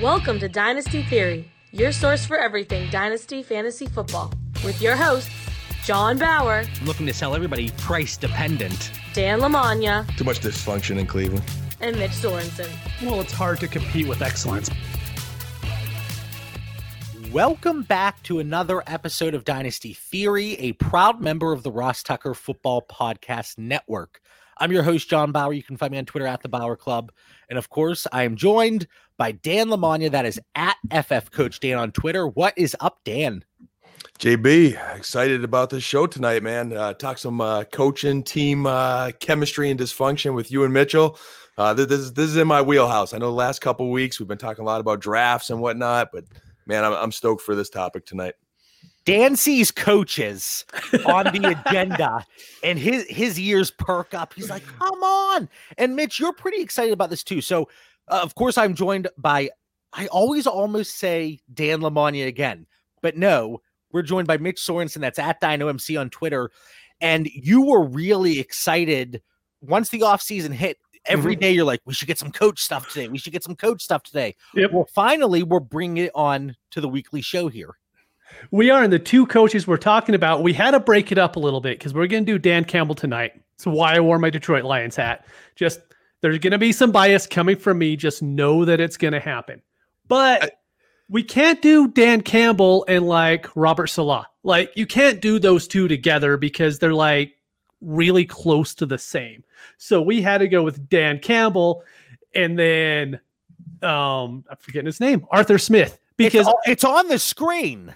Welcome to Dynasty Theory, your source for everything Dynasty Fantasy Football, with your hosts, John Bauer, I'm looking to sell everybody price dependent. Dan Lamagna, Too much dysfunction in Cleveland. and Mitch Sorensen. Well, it's hard to compete with excellence. Welcome back to another episode of Dynasty Theory, a proud member of the Ross Tucker Football Podcast Network. I'm your host, John Bauer. You can find me on Twitter at the Bauer Club. And of course, I am joined by Dan Lamagna. That is at FF Coach Dan on Twitter. What is up, Dan? JB, excited about this show tonight, man. Uh, talk some uh, coaching, team uh, chemistry, and dysfunction with you and Mitchell. Uh, this, this is this is in my wheelhouse. I know the last couple weeks we've been talking a lot about drafts and whatnot, but man, I'm, I'm stoked for this topic tonight. Dan sees coaches on the agenda and his his ears perk up. He's like, "Come on!" And Mitch, you're pretty excited about this too. So, uh, of course, I'm joined by. I always almost say Dan Lamagna again, but no, we're joined by Mitch Sorensen. That's at Dyno MC on Twitter, and you were really excited once the offseason hit. Every day you're like, we should get some coach stuff today. We should get some coach stuff today. Yep. Well, finally, we're bringing it on to the weekly show here. We are in the two coaches we're talking about. We had to break it up a little bit because we're going to do Dan Campbell tonight. That's why I wore my Detroit Lions hat. Just there's going to be some bias coming from me. Just know that it's going to happen. But I- we can't do Dan Campbell and like Robert Salah. Like you can't do those two together because they're like really close to the same. So we had to go with Dan Campbell and then um I'm forgetting his name, Arthur Smith, because it's, o- it's on the screen.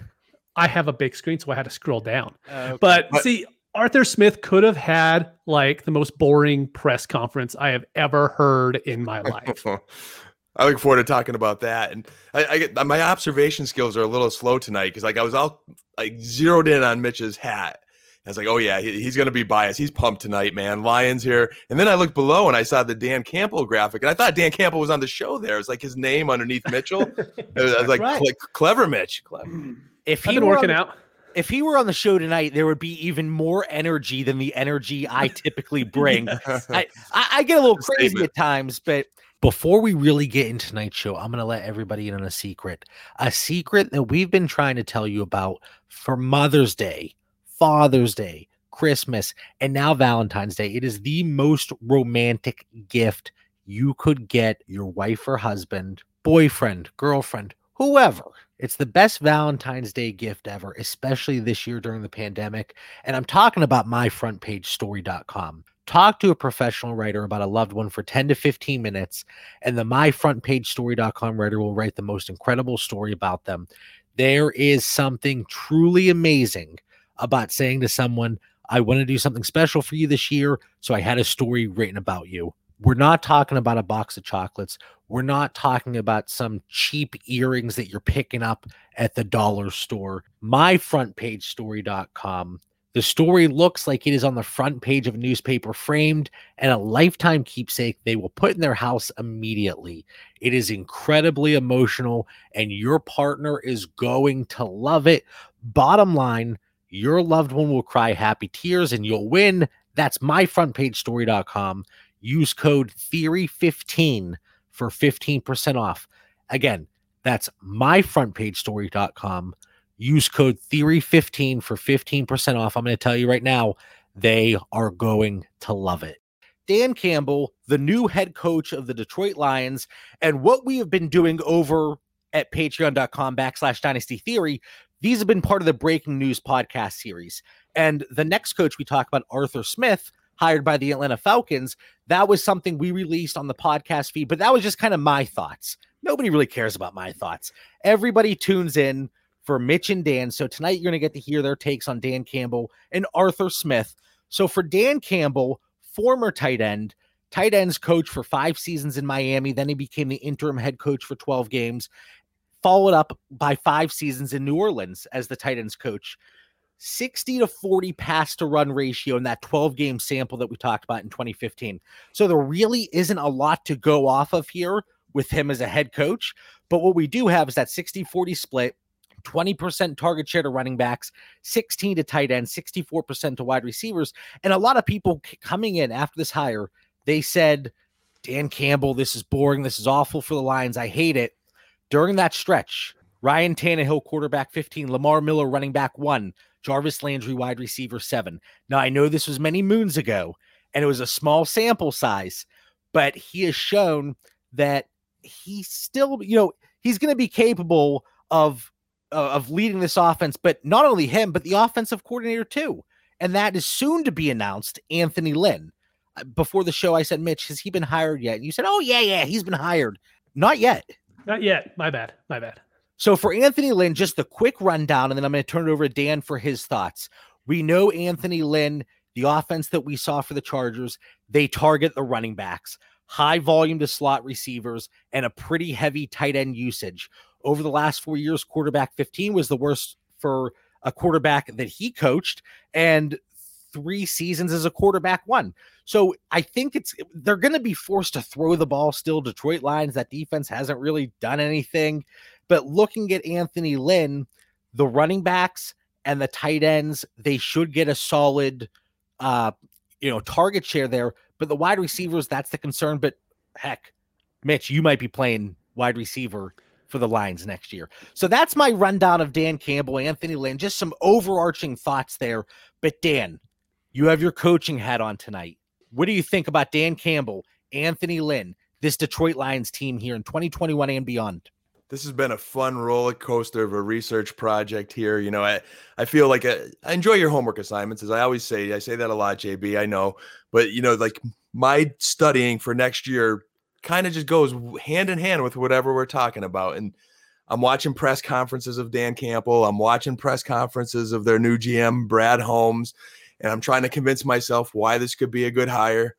I have a big screen, so I had to scroll down. Uh, But, But- see, Arthur Smith could have had like the most boring press conference I have ever heard in my life. I look forward to talking about that. And I, I get my observation skills are a little slow tonight because like I was all like zeroed in on Mitch's hat. I was like, oh yeah, he- he's going to be biased. He's pumped tonight, man. Lions here. And then I looked below and I saw the Dan Campbell graphic, and I thought Dan Campbell was on the show. There, it's like his name underneath Mitchell. I was I was like, Right. Clever Mitch, clever. If he were working on, out. if he were on the show tonight, there would be even more energy than the energy I typically bring. I, I, I get a little crazy Statement. at times, but before we really get into tonight's show, I'm going to let everybody in on a secret. A secret that we've been trying to tell you about for Mother's Day, Father's Day, Christmas, and now Valentine's Day. It is the most romantic gift you could get your wife or husband, boyfriend, girlfriend, whoever. It's the best Valentine's Day gift ever, especially this year during the pandemic. And I'm talking about myfrontpagestory.com. Talk to a professional writer about a loved one for 10 to 15 minutes, and the myfrontpagestory.com writer will write the most incredible story about them. There is something truly amazing about saying to someone, I want to do something special for you this year, so I had a story written about you. We're not talking about a box of chocolates. We're not talking about some cheap earrings that you're picking up at the dollar store. MyFrontPageStory.com. The story looks like it is on the front page of a newspaper framed and a lifetime keepsake they will put in their house immediately. It is incredibly emotional, and your partner is going to love it. Bottom line, your loved one will cry happy tears and you'll win. That's myfrontpagestory.com. Use code Theory15 for 15% off. Again, that's myfrontpagestory.com. Use code Theory15 for 15% off. I'm going to tell you right now, they are going to love it. Dan Campbell, the new head coach of the Detroit Lions, and what we have been doing over at patreon.com backslash dynasty theory, these have been part of the breaking news podcast series. And the next coach we talk about, Arthur Smith, hired by the Atlanta Falcons, that was something we released on the podcast feed, but that was just kind of my thoughts. Nobody really cares about my thoughts. Everybody tunes in for Mitch and Dan. So tonight you're going to get to hear their takes on Dan Campbell and Arthur Smith. So for Dan Campbell, former tight end, tight ends coach for five seasons in Miami, then he became the interim head coach for 12 games, followed up by five seasons in New Orleans as the tight ends coach. 60 to 40 pass to run ratio in that 12 game sample that we talked about in 2015. So there really isn't a lot to go off of here with him as a head coach. But what we do have is that 60 40 split. 20% target share to running backs, 16 to tight ends, 64% to wide receivers. And a lot of people coming in after this hire, they said, Dan Campbell, this is boring. This is awful for the Lions. I hate it. During that stretch, Ryan Tannehill, quarterback 15, Lamar Miller, running back one, Jarvis Landry, wide receiver seven. Now, I know this was many moons ago and it was a small sample size, but he has shown that he's still, you know, he's going to be capable of uh, of leading this offense, but not only him, but the offensive coordinator too. And that is soon to be announced, Anthony Lynn. Uh, before the show, I said, Mitch, has he been hired yet? And you said, Oh, yeah, yeah, he's been hired. Not yet. Not yet. My bad. My bad. So for Anthony Lynn, just a quick rundown, and then I'm going to turn it over to Dan for his thoughts. We know Anthony Lynn, the offense that we saw for the Chargers, they target the running backs, high volume to slot receivers, and a pretty heavy tight end usage. Over the last four years, quarterback 15 was the worst for a quarterback that he coached, and three seasons as a quarterback one. So I think it's they're going to be forced to throw the ball still. Detroit Lions, that defense hasn't really done anything. But looking at Anthony Lynn, the running backs and the tight ends, they should get a solid uh you know target share there. But the wide receivers, that's the concern. But heck, Mitch, you might be playing wide receiver for the Lions next year. So that's my rundown of Dan Campbell, Anthony Lynn, just some overarching thoughts there. But Dan, you have your coaching hat on tonight. What do you think about Dan Campbell, Anthony Lynn, this Detroit Lions team here in 2021 and beyond? This has been a fun roller coaster of a research project here. You know, I, I feel like a, I enjoy your homework assignments, as I always say. I say that a lot, JB. I know, but you know, like my studying for next year kind of just goes hand in hand with whatever we're talking about. And I'm watching press conferences of Dan Campbell. I'm watching press conferences of their new GM, Brad Holmes, and I'm trying to convince myself why this could be a good hire.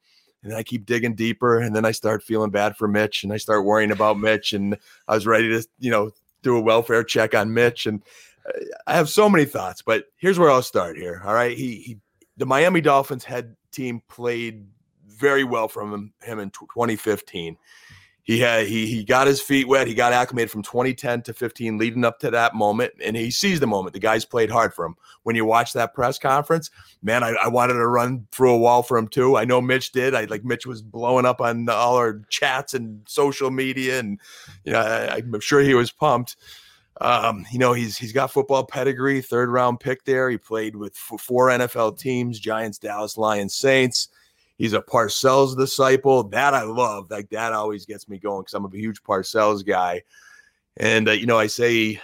And I keep digging deeper, and then I start feeling bad for Mitch, and I start worrying about Mitch. And I was ready to, you know, do a welfare check on Mitch, and uh, I have so many thoughts. But here's where I'll start. Here, all right. He, he the Miami Dolphins head team played very well from him, him in 2015. He had he he got his feet wet. He got acclimated from 2010 to 15, leading up to that moment, and he sees the moment. The guys played hard for him. When you watch that press conference, man, I, I wanted to run through a wall for him too. I know Mitch did. I like Mitch was blowing up on all our chats and social media, and you know I, I'm sure he was pumped. Um, you know, he's he's got football pedigree, third round pick there. He played with four NFL teams: Giants, Dallas, Lions, Saints. He's a Parcells disciple. That I love. Like that always gets me going because I'm a huge Parcells guy. And uh, you know, I say,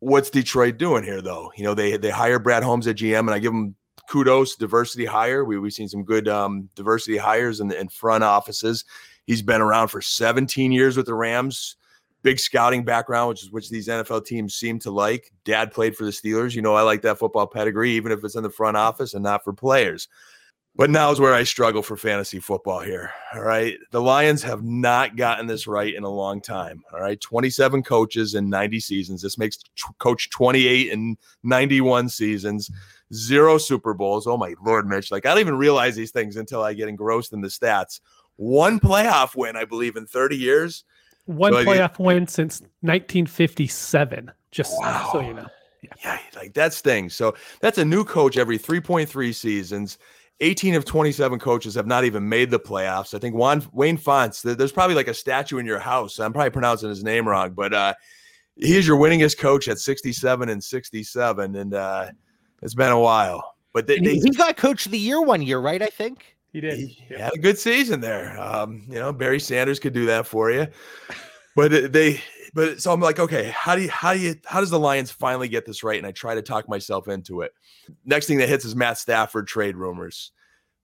what's Detroit doing here though? You know, they they hire Brad Holmes at GM, and I give him kudos, diversity hire. We we've seen some good um, diversity hires in, in front offices. He's been around for 17 years with the Rams. Big scouting background, which is which these NFL teams seem to like. Dad played for the Steelers. You know, I like that football pedigree, even if it's in the front office and not for players. But now is where I struggle for fantasy football here. All right. The Lions have not gotten this right in a long time. All right. 27 coaches in 90 seasons. This makes t- coach 28 in 91 seasons, zero Super Bowls. Oh, my Lord, Mitch. Like, I don't even realize these things until I get engrossed in the stats. One playoff win, I believe, in 30 years. One so playoff win since 1957, just wow. so you know. Yeah. yeah, like that's stings. So that's a new coach every 3.3 seasons. 18 of 27 coaches have not even made the playoffs. I think Juan, Wayne Fontes, there's probably like a statue in your house. I'm probably pronouncing his name wrong, but uh, he's your winningest coach at 67 and 67. And uh, it's been a while. But they, they, he got coach of the year one year, right? I think he did. He yeah. had a good season there. Um, you know, Barry Sanders could do that for you. But they, but so I'm like, okay, how do you, how do you, how does the Lions finally get this right? And I try to talk myself into it. Next thing that hits is Matt Stafford trade rumors.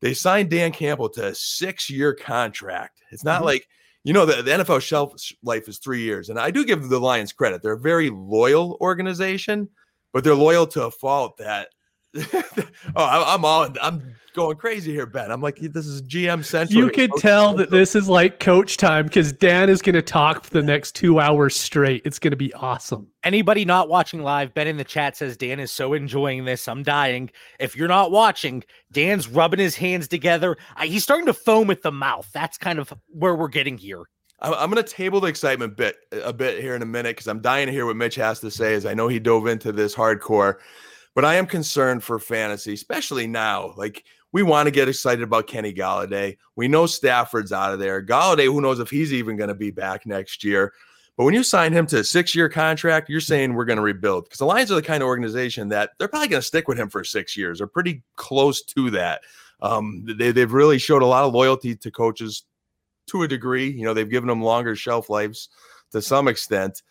They signed Dan Campbell to a six year contract. It's not mm-hmm. like, you know, the, the NFL shelf life is three years. And I do give the Lions credit. They're a very loyal organization, but they're loyal to a fault that oh, I'm all I'm going crazy here, Ben. I'm like, this is GM Central. You could tell Central. that this is like coach time because Dan is going to talk for the next two hours straight. It's going to be awesome. Anybody not watching live, Ben in the chat says Dan is so enjoying this. I'm dying. If you're not watching, Dan's rubbing his hands together. He's starting to foam at the mouth. That's kind of where we're getting here. I'm going to table the excitement bit a bit here in a minute because I'm dying to hear what Mitch has to say. As I know he dove into this hardcore. But I am concerned for fantasy, especially now. Like we want to get excited about Kenny Golladay. We know Stafford's out of there. Golladay, who knows if he's even going to be back next year. But when you sign him to a six year contract, you're saying we're going to rebuild because the Lions are the kind of organization that they're probably going to stick with him for six years or pretty close to that. Um, they, they've really showed a lot of loyalty to coaches to a degree. You know, they've given them longer shelf lives to some extent,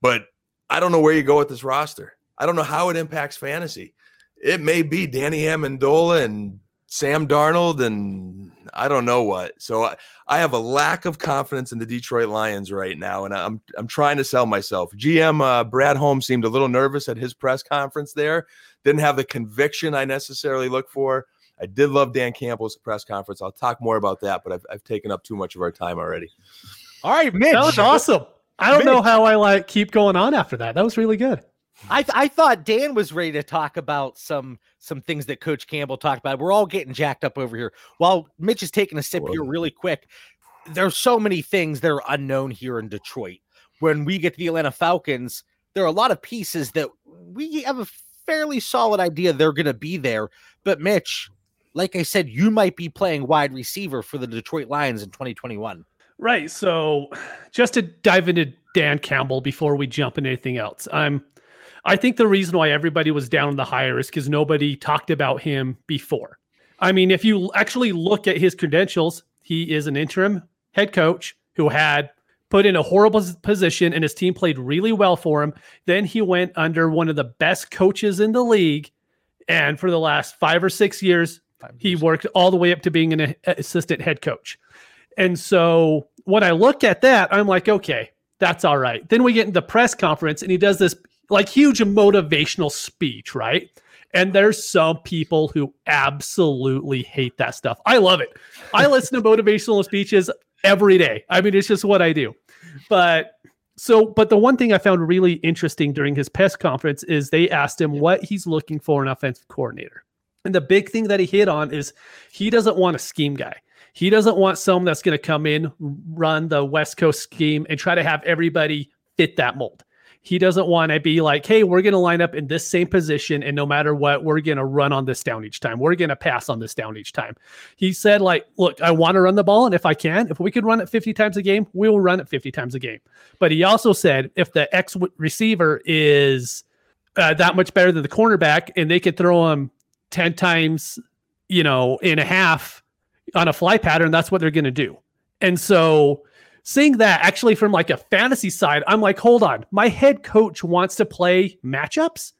but I don't know where you go with this roster. I don't know how it impacts fantasy. It may be Danny Amendola and Sam Darnold and I don't know what. So I, I have a lack of confidence in the Detroit Lions right now, and I'm I'm trying to sell myself. GM uh, Brad Holmes seemed a little nervous at his press conference there. Didn't have the conviction I necessarily look for. I did love Dan Campbell's press conference. I'll talk more about that, but I've, I've taken up too much of our time already. All right, Mitch. That was awesome. I don't Mitch. know how I like keep going on after that. That was really good. I th- I thought Dan was ready to talk about some some things that Coach Campbell talked about. We're all getting jacked up over here. While Mitch is taking a sip here really quick, there's so many things that are unknown here in Detroit. When we get to the Atlanta Falcons, there are a lot of pieces that we have a fairly solid idea they're going to be there. But Mitch, like I said, you might be playing wide receiver for the Detroit Lions in 2021. Right. So, just to dive into Dan Campbell before we jump into anything else, I'm I think the reason why everybody was down on the hire is because nobody talked about him before. I mean, if you actually look at his credentials, he is an interim head coach who had put in a horrible position and his team played really well for him. Then he went under one of the best coaches in the league. And for the last five or six years, he worked all the way up to being an assistant head coach. And so when I look at that, I'm like, okay, that's all right. Then we get in the press conference and he does this like huge motivational speech, right? And there's some people who absolutely hate that stuff. I love it. I listen to motivational speeches every day. I mean, it's just what I do. But so, but the one thing I found really interesting during his press conference is they asked him what he's looking for an offensive coordinator. And the big thing that he hit on is he doesn't want a scheme guy. He doesn't want someone that's going to come in, run the West Coast scheme, and try to have everybody fit that mold. He doesn't want to be like, hey, we're going to line up in this same position, and no matter what, we're going to run on this down each time. We're going to pass on this down each time. He said, like, look, I want to run the ball, and if I can, if we could run it 50 times a game, we will run it 50 times a game. But he also said, if the X receiver is uh, that much better than the cornerback, and they could throw him 10 times, you know, in a half on a fly pattern, that's what they're going to do. And so seeing that actually from like a fantasy side, I'm like, hold on, my head coach wants to play matchups.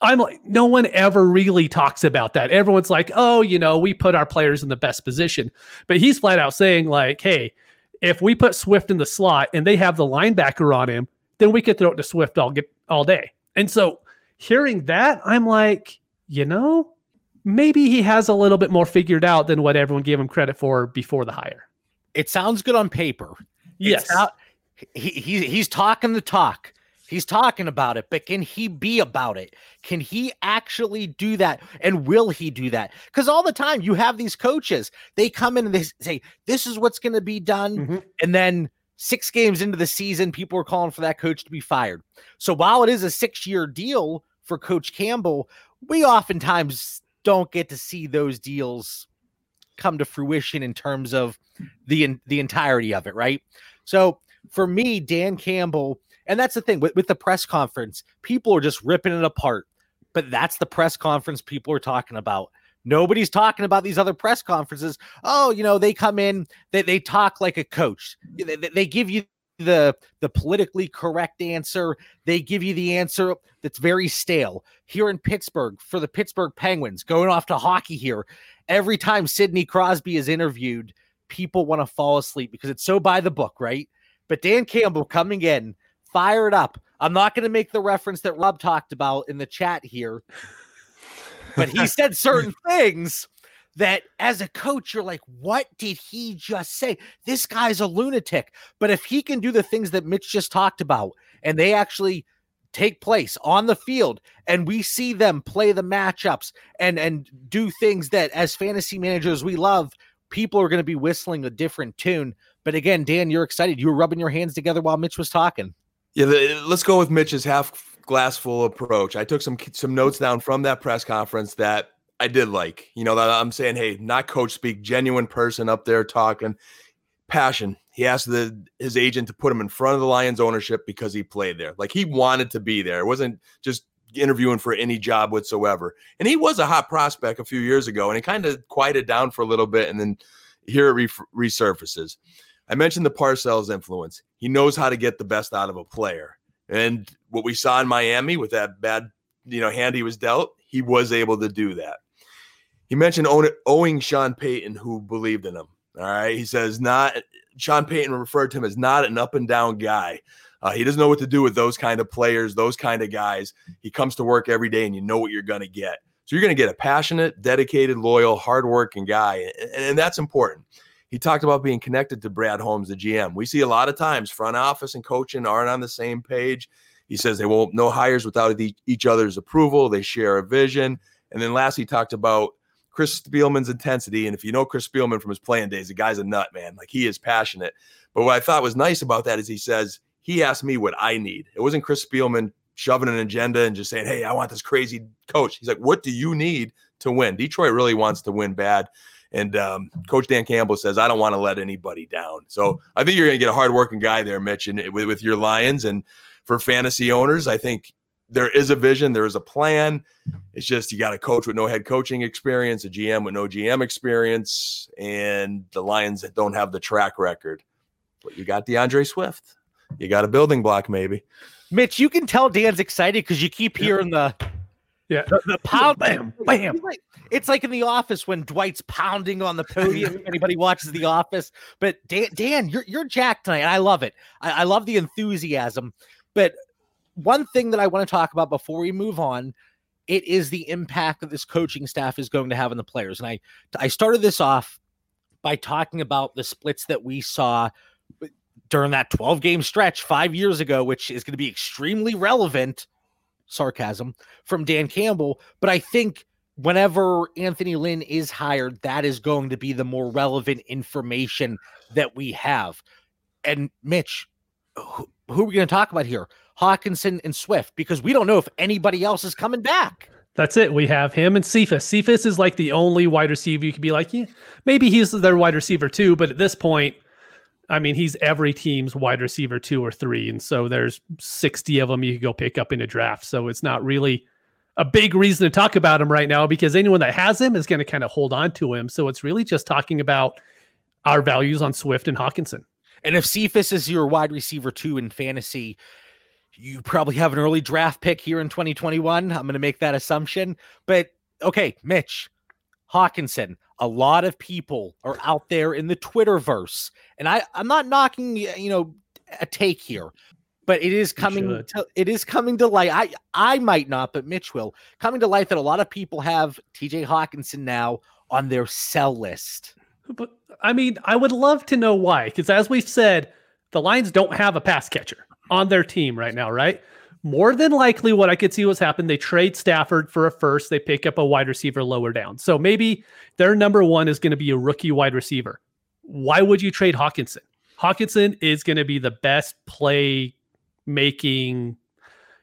I'm like, no one ever really talks about that. Everyone's like, oh, you know, we put our players in the best position. But he's flat out saying, like, hey, if we put Swift in the slot and they have the linebacker on him, then we could throw it to Swift all get all day. And so hearing that, I'm like, you know, maybe he has a little bit more figured out than what everyone gave him credit for before the hire. It sounds good on paper. Yes. He, he he's talking the talk. He's talking about it, but can he be about it? Can he actually do that? And will he do that? Because all the time you have these coaches, they come in and they say, This is what's going to be done. Mm-hmm. And then six games into the season, people are calling for that coach to be fired. So while it is a six year deal for Coach Campbell, we oftentimes don't get to see those deals come to fruition in terms of the the entirety of it, right? So for me, Dan Campbell, and that's the thing with, with the press conference, people are just ripping it apart. But that's the press conference people are talking about. Nobody's talking about these other press conferences. Oh, you know, they come in, they, they talk like a coach. They, they give you the the politically correct answer. They give you the answer that's very stale. Here in Pittsburgh, for the Pittsburgh Penguins, going off to hockey here, every time Sidney Crosby is interviewed, people want to fall asleep because it's so by the book, right? But Dan Campbell coming in, fired up. I'm not going to make the reference that Rob talked about in the chat here, but he said certain things that as a coach, you're like, what did he just say? This guy's a lunatic. But if he can do the things that Mitch just talked about and they actually take place on the field and we see them play the matchups and and do things that as fantasy managers we love people are going to be whistling a different tune. But again, Dan, you're excited. You were rubbing your hands together while Mitch was talking. Yeah, the, let's go with Mitch's half glass full approach. I took some some notes down from that press conference that I did like. You know, that I'm saying, hey, not coach speak, genuine person up there talking, passion. he asked the his agent to put him in front of the Lions ownership because he played there. Like he wanted to be there. It wasn't just interviewing for any job whatsoever. And he was a hot prospect a few years ago, and he kind of quieted down for a little bit, and then here it re- resurfaces. I mentioned the Parcells influence. He knows how to get the best out of a player, and what we saw in Miami with that bad, you know, hand he was dealt, he was able to do that. He mentioned owing Sean Payton, who believed in him. All right, he says not. Sean Payton referred to him as not an up and down guy. Uh, he doesn't know what to do with those kind of players, those kind of guys. He comes to work every day, and you know what you're going to get. So you're going to get a passionate, dedicated, loyal, hardworking guy, and, and that's important. He talked about being connected to Brad Holmes, the GM. We see a lot of times front office and coaching aren't on the same page. He says they won't no hires without each other's approval. They share a vision. And then last, he talked about Chris Spielman's intensity. And if you know Chris Spielman from his playing days, the guy's a nut, man. Like he is passionate. But what I thought was nice about that is he says he asked me what I need. It wasn't Chris Spielman shoving an agenda and just saying, Hey, I want this crazy coach. He's like, What do you need to win? Detroit really wants to win bad. And um, Coach Dan Campbell says, I don't want to let anybody down. So I think you're going to get a hardworking guy there, Mitch, and with, with your Lions. And for fantasy owners, I think there is a vision, there is a plan. It's just you got a coach with no head coaching experience, a GM with no GM experience, and the Lions that don't have the track record. But you got D'Andre Swift you got a building block, maybe. Mitch, you can tell Dan's excited because you keep hearing the yeah the, the pound bam bam. It's like in the office when Dwight's pounding on the podium. anybody watches The Office, but Dan, Dan, you're you're jacked tonight, and I love it. I, I love the enthusiasm. But one thing that I want to talk about before we move on, it is the impact that this coaching staff is going to have on the players. And I I started this off by talking about the splits that we saw during that 12 game stretch five years ago, which is going to be extremely relevant, sarcasm from Dan Campbell. But I think whenever Anthony Lynn is hired, that is going to be the more relevant information that we have. And Mitch, who, who are we going to talk about here? Hockenson and Swift, because we don't know if anybody else is coming back. That's it. We have him and Cephus. Cephus is like the only wide receiver you could be like, yeah, maybe he's their wide receiver too. But at this point, I mean, he's every team's wide receiver two or three. And so there's 60 of them you could go pick up in a draft. So it's not really a big reason to talk about him right now because anyone that has him is going to kind of hold on to him. So it's really just talking about our values on Swift and Hockenson. And if Cephus is your wide receiver two in fantasy, you probably have an early draft pick here in 2021. I'm going to make that assumption. But okay, Mitch, Hockenson, a lot of people are out there in the Twitterverse, and I I'm not knocking you know a take here, but it is coming to, it is coming to light. I I might not, but Mitch will coming to light that a lot of people have TJ Hockenson now on their sell list. But I mean, I would love to know why, because as we've said, the Lions don't have a pass catcher on their team right now, right? More than likely what I could see was happen. They trade Stafford for a first, they pick up a wide receiver lower down. So maybe their number one is going to be a rookie wide receiver. Why would you trade Hockenson? Hockenson is going to be the best play making,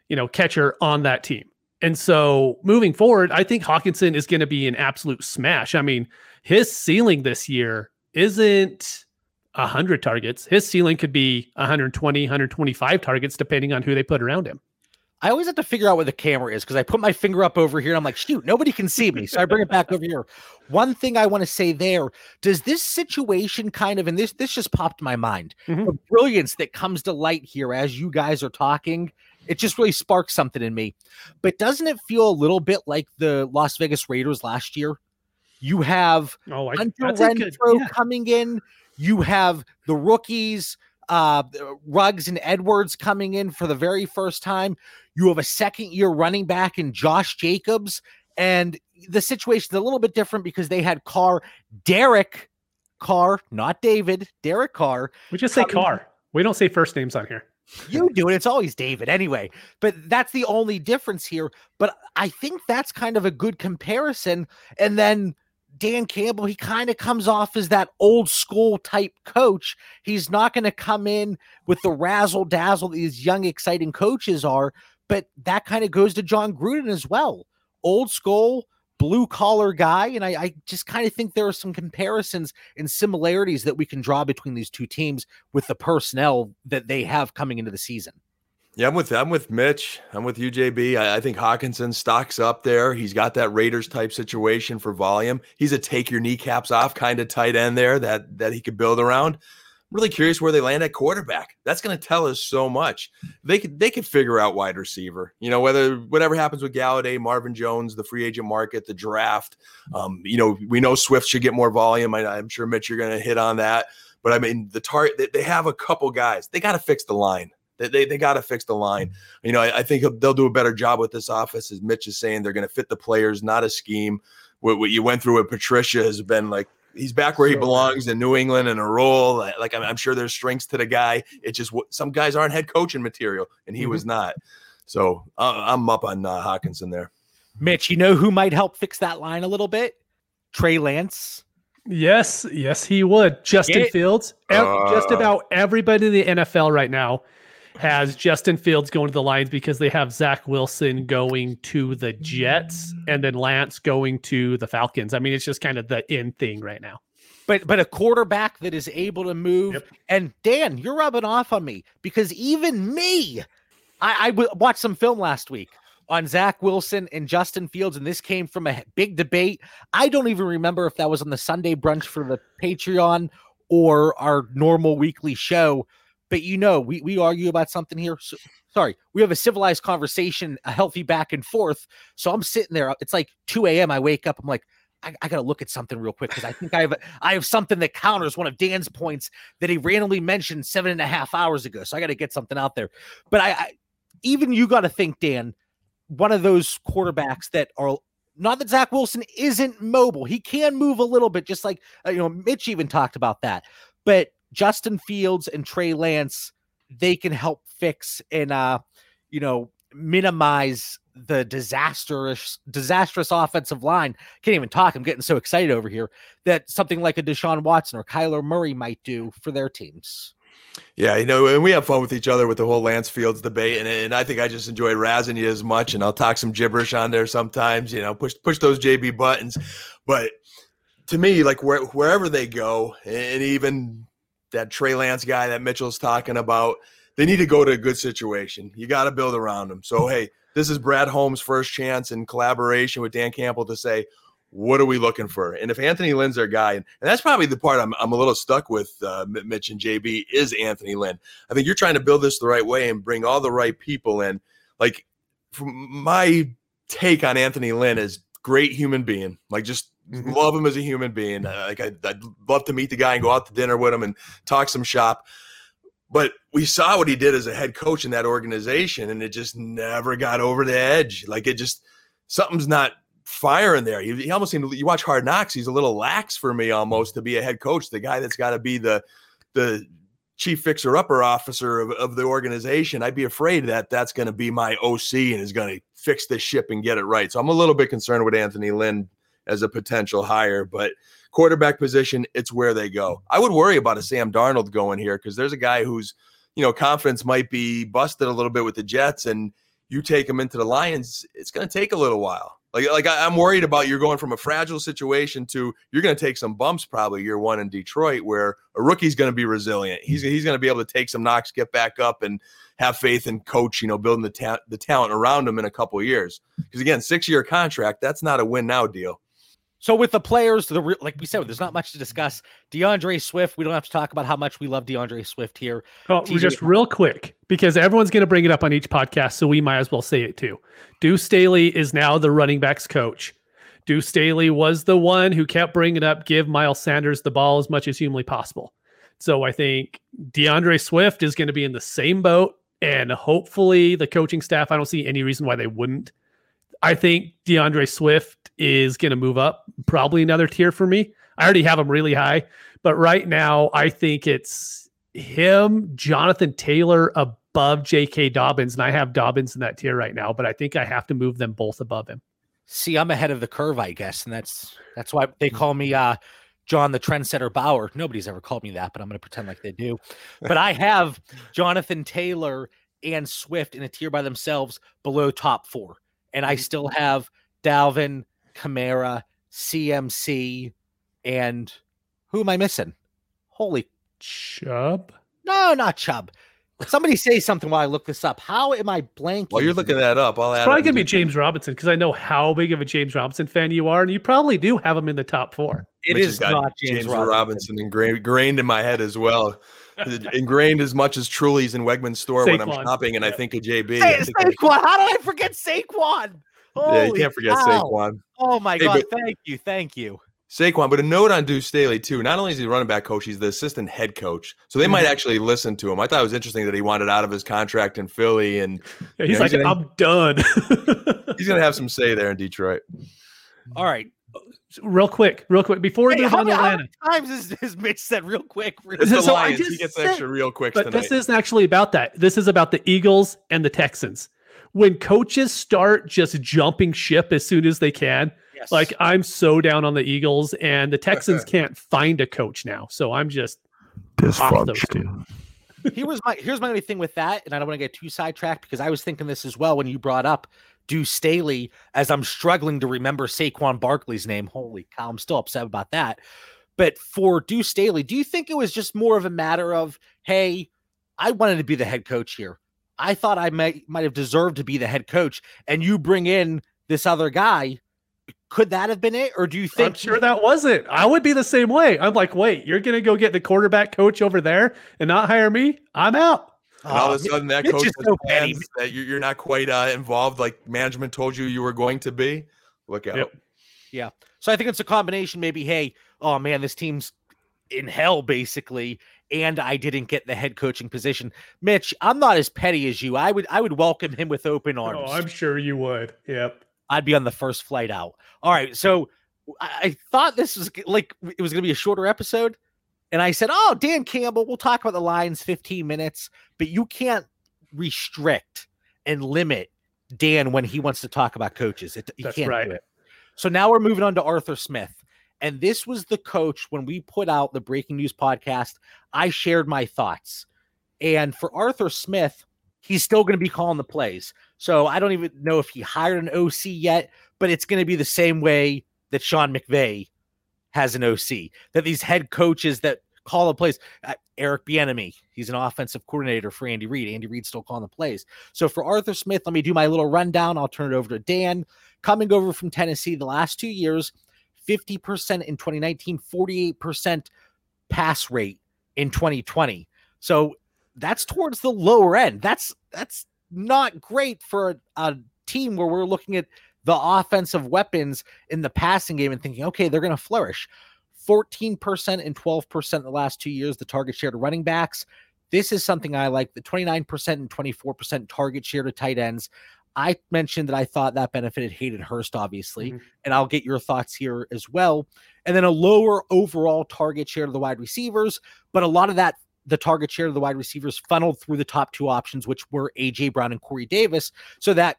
you know, catcher on that team. And so moving forward, I think Hockenson is going to be an absolute smash. I mean, his ceiling this year isn't 100 targets. His ceiling could be 120, 125 targets, depending on who they put around him. I always have to figure out where the camera is because I put my finger up over here and I'm like, shoot, nobody can see me. So I bring it back over here. One thing I want to say there does this situation kind of, and this this just popped my mind, mm-hmm. the brilliance that comes to light here as you guys are talking, it just really sparks something in me. But doesn't it feel a little bit like the Las Vegas Raiders last year? You have oh, I, Hunter Renfrow yeah. coming in, you have the rookies uh, Ruggs and Edwards coming in for the very first time. You have a second year running back in Josh Jacobs. And the situation's a little bit different because they had Carr, Derek Carr, not David, Derek Carr. We just say Carr. We don't say first names on here. You do it. It's always David anyway. But that's the only difference here. But I think that's kind of a good comparison. And then Dan Campbell, he kind of comes off as that old school type coach. He's not going to come in with the razzle dazzle these young, exciting coaches are, but that kind of goes to Jon Gruden as well. Old school, blue collar guy. And I, I just kind of think there are some comparisons and similarities that we can draw between these two teams with the personnel that they have coming into the season. Yeah, I'm with I'm with Mitch. I'm with UJB. I, I think Hockenson stocks up there. He's got that Raiders type situation for volume. He's a take your kneecaps off kind of tight end there that that he could build around. I'm really curious where they land at quarterback. That's going to tell us so much. They could they could figure out wide receiver. You know whether whatever happens with Golladay, Marvin Jones, the free agent market, the draft. Um, you know we know Swift should get more volume. I, I'm sure Mitch, you're going to hit on that. But I mean the target they, they have a couple guys. They got to fix the line. They, they, they got to fix the line. You know, I, I, think they'll do a better job with this office, as Mitch is saying. They're going to fit the players, not a scheme. What, what you went through with Patricia has been like he's back where he belongs in New England in a role. Like I'm, I'm sure there's strengths to the guy. It's just some guys aren't head coaching material, and he mm-hmm. was not. So uh, I'm up on uh, Hockenson there. Mitch, you know who might help fix that line a little bit? Trey Lance. Yes, yes, he would. Justin Fields. Uh, just about everybody in the NFL right now has Justin Fields going to the Lions because they have Zach Wilson going to the Jets and then Lance going to the Falcons. I mean, it's just kind of the in thing right now. But but a quarterback that is able to move. Yep. And Dan, you're rubbing off on me because even me, I, I w- watched some film last week on Zach Wilson and Justin Fields, and this came from a big debate. I don't even remember if that was on the Sunday brunch for the Patreon or our normal weekly show but you know, we we argue about something here. So, sorry, we have a civilized conversation, a healthy back and forth. So I'm sitting there. It's like 2 a.m. I wake up. I'm like, I, I, gotta look at something real quick because I think I have I have something that counters one of Dan's points that he randomly mentioned seven and a half hours ago. So I got to get something out there. But I, I even you got to think, Dan, one of those quarterbacks that are not that Zach Wilson isn't mobile. He can move a little bit, just like uh, you know Mitch even talked about that. But Justin Fields and Trey Lance, they can help fix and uh, you know, minimize the disastrous disastrous offensive line. Can't even talk. I'm getting so excited over here that something like a Deshaun Watson or Kyler Murray might do for their teams. Yeah, you know, and we have fun with each other with the whole Lance Fields debate, and, and I think I just enjoy razzing you as much, and I'll talk some gibberish on there sometimes. You know, push push those JB buttons, but to me, like where, wherever they go, and even that Trey Lance guy that Mitchell's talking about, they need to go to a good situation. You got to build around them. So, hey, this is Brad Holmes' first chance in collaboration with Dan Campbell to say, what are we looking for? And if Anthony Lynn's their guy, and, and that's probably the part I'm, I'm a little stuck with uh, Mitch and JB is Anthony Lynn. I think you're trying to build this the right way and bring all the right people in. Like, my take on Anthony Lynn is great human being. Like, just. Mm-hmm. Love him as a human being. Like I, would love to meet the guy and go out to dinner with him and talk some shop. But we saw what he did as a head coach in that organization, and it just never got over the edge. Like it just something's not firing there. He, he almost seemed. You watch Hard Knocks; he's a little lax for me almost to be a head coach. The guy that's got to be the the chief fixer upper officer of, of the organization. I'd be afraid that that's going to be my OC and is going to fix this ship and get it right. So I'm a little bit concerned with Anthony Lynn as a potential hire. But quarterback position, it's where they go. I would worry about a Sam Darnold going here because there's a guy who's, you know, confidence might be busted a little bit with the Jets, and you take him into the Lions, it's going to take a little while. Like, like I, am worried about you're going from a fragile situation to you're going to take some bumps probably year one in Detroit, where a rookie's going to be resilient. He's he's going to be able to take some knocks, get back up, and have faith in coach. You know, building the ta- the talent around him in a couple years. Because again, six year contract, that's not a win now deal. So with the players, the like we said, there's not much to discuss. D'Andre Swift, we don't have to talk about how much we love D'Andre Swift here. Oh, TJ- just real quick, because everyone's going to bring it up on each podcast, so we might as well say it too. Deuce Staley is now the running backs coach. Deuce Staley was the one who kept bringing up give Miles Sanders the ball as much as humanly possible. So I think D'Andre Swift is going to be in the same boat, and hopefully the coaching staff. I don't see any reason why they wouldn't. I think D'Andre Swift is going to move up probably another tier for me. I already have him really high, but right now I think it's him, Jonathan Taylor above J.K. Dobbins, and I have Dobbins in that tier right now, but I think I have to move them both above him. See, I'm ahead of the curve, I guess, and that's that's why they call me uh, John the Trendsetter Bauer. Nobody's ever called me that, but I'm going to pretend like they do. But I have Jonathan Taylor and Swift in a tier by themselves below top four, and I mm-hmm. still have Dalvin, Kamara, CMC, and who am I missing? Holy Chubb. no, not Chubb. Somebody say something while I look this up. How am I blanking? While you're looking that up, I'll add. It's probably gonna be into- James Robinson because I know how big of a James Robinson fan you are, and you probably do have him in the top four. It Mitch is has got not James, Robinson. Robinson ingrained, ingrained in my head as well. ingrained as much as Truly's in Wegman's store when I'm shopping and I think of JB. Say, I think Saquon. How did I forget Saquon? yeah, you can't forget cow. Saquon. Oh my Hey, god! but- Thank you, thank you. Saquon, but a note on Deuce Staley too. Not only is he the running back coach, he's the assistant head coach. So they might Mm-hmm. actually listen to him. I thought it was interesting that he wanted out of his contract in Philly, and Yeah, he's Yeah, like, he's gonna- I'm done. he's going to have some say there in Detroit. All right. Real quick, real quick, before we Hey, move how, on to many, how Atlanta. times has, has Mitch said real quick? It's the So I Lions. He gets said- extra real quick But tonight. this isn't actually about that. This is about the Eagles and the Texans. When coaches start just jumping ship as soon as they can, Yes. like I'm so down on the Eagles, and the Texans can't find a coach now. So I'm just off those two. here was my here's my only thing with that, and I don't want to get too sidetracked because I was thinking this as well when you brought up Deuce Staley, as I'm struggling to remember Saquon Barkley's name. Holy cow, I'm still upset about that. But for Deuce Staley, do you think it was just more of a matter of, hey, I wanted to be the head coach here. I thought I might might have deserved to be the head coach, and you bring in this other guy. Could that have been it, or do you think? I'm sure that wasn't. I would be the same way. I'm like, wait, you're gonna go get the quarterback coach over there and not hire me? I'm out. And all Oh, of a sudden, that Mitch coach is so petty. plans that you're, you're not quite uh, involved, like management told you you were going to be. Look out. Yep. Yeah. So I think it's a combination. Maybe, hey, oh man, this team's in hell basically, and I didn't get the head coaching position. Mitch, I'm not as petty as you. I would I would welcome him with open arms. Oh, I'm sure you would. Yep. I'd be on the first flight out. All right, so I, I thought this was like it was going to be a shorter episode, and I said, "Oh, Dan Campbell, we'll talk about the Lions 15 minutes, but you can't restrict and limit Dan when he wants to talk about coaches. It, you That's can't right. do it. So now we're moving on to Arthur Smith. And this was the coach when we put out the breaking news podcast. I shared my thoughts. And for Arthur Smith, he's still going to be calling the plays. So I don't even know if he hired an OC yet, but it's going to be the same way that Sean McVay has an OC. That these head coaches that call the plays, uh, Eric Bieniemy, he's an offensive coordinator for Andy Reid. Andy Reid's still calling the plays. So for Arthur Smith, let me do my little rundown. I'll turn it over to Dan. Coming over from Tennessee the last two years, 50% in 2019, 48% pass rate in 2020. So that's towards the lower end. That's that's not great for a, a team where we're looking at the offensive weapons in the passing game and thinking, okay, they're going to flourish. 14% and 12% the last two years, the target share to running backs. This is something I like the 29% and 24% target share to tight ends. I mentioned that I thought that benefited Hayden Hurst, obviously, Mhm. and I'll get your thoughts here as well. And then a lower overall target share to the wide receivers, but a lot of that, the target share to the wide receivers funneled through the top two options, which were AJ Brown and Corey Davis. So that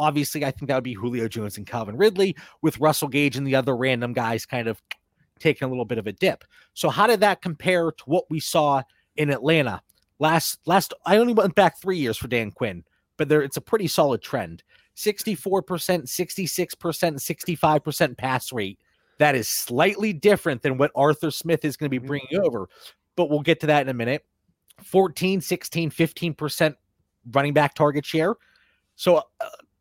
obviously, I think that would be Julio Jones and Calvin Ridley, with Russell Gage and the other random guys kind of taking a little bit of a dip. So how did that compare to what we saw in Atlanta last last? I only went back three years for Dan Quinn, but there it's a pretty solid trend. 64%, 66%, 65% pass rate. That is slightly different than what Arthur Smith is going to be bringing over, but we'll get to that in a minute. 14, 16, 15% running back target share. So uh,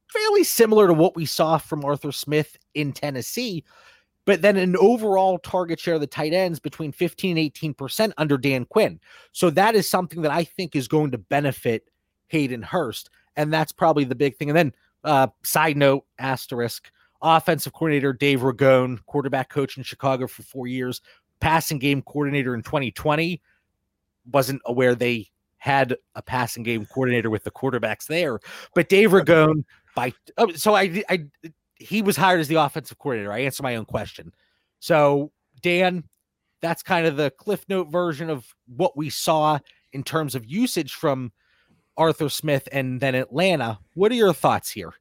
fairly similar to what we saw from Arthur Smith in Tennessee, but then an overall target share of the tight ends between 15 and 18% under Dan Quinn. So that is something that I think is going to benefit Hayden Hurst. And that's probably the big thing. And then, uh, side note, asterisk, offensive coordinator Dave Ragone, quarterback coach in Chicago for four years, passing game coordinator in 2020. Wasn't aware they had a passing game coordinator with the quarterbacks there, but Dave Ragone by oh, so I I he was hired as the offensive coordinator. I answer my own question. So Dan, that's kind of the cliff note version of what we saw in terms of usage from Arthur Smith and then Atlanta. What are your thoughts here?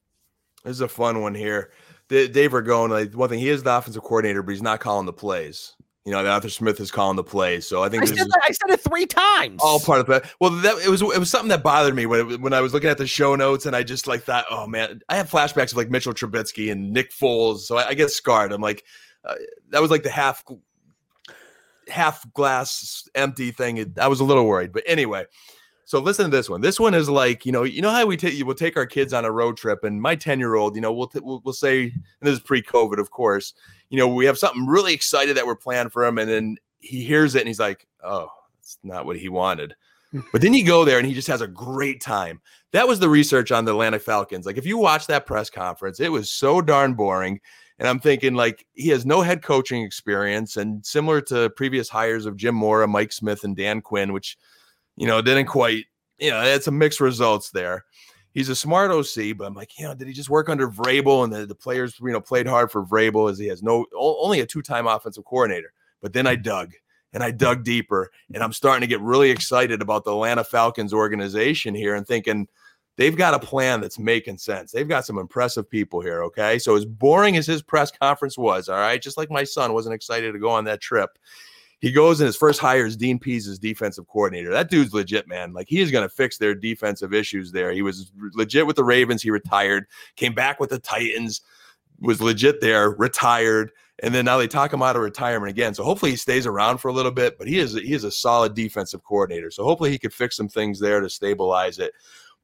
This is a fun one here. Dave Ragone, like one thing, he is the offensive coordinator, but he's not calling the plays. You know, that Arthur Smith is calling the plays. So I think I said, that, I said it three times. all part of that. Well, that it was it was something that bothered me when when I was looking at the show notes, and I just like thought, oh man, I have flashbacks of like Mitchell Trubisky and Nick Foles, so I, I get scarred. I'm like, uh, that was like the half half glass empty thing. I was a little worried, but anyway. So listen to this one. This one is like you know you know how we take we'll take our kids on a road trip, and my ten year old, you know, we'll, t- we'll we'll say and this is pre COVID, of course. You know, we have something really excited that we're planning for him, and then he hears it and he's like, oh, it's not what he wanted. Hmm. But then you go there and he just has a great time. That was the research on the Atlanta Falcons. Like if you watch that press conference, it was so darn boring. And I'm thinking like he has no head coaching experience, and similar to previous hires of Jim Mora, Mike Smith, and Dan Quinn, which you know didn't quite, you know, had some mixed results there. He's a smart OC, but I'm like, you know, did he just work under Vrabel and the, the players, you know, played hard for Vrabel as he has no only a two-time offensive coordinator. But then I dug and I dug deeper, and I'm starting to get really excited about the Atlanta Falcons organization here and thinking they've got a plan that's making sense. They've got some impressive people here. Okay. So, as boring as his press conference was, all right, just like my son wasn't excited to go on that trip, he goes and his first hire is Dean Pees as defensive coordinator. That dude's legit, man. Like he is going to fix their defensive issues there. He was legit with the Ravens. He retired, came back with the Titans, was legit there, retired, and then now they talk him out of retirement again. So hopefully he stays around for a little bit. But he is he is a solid defensive coordinator. So hopefully he could fix some things there to stabilize it.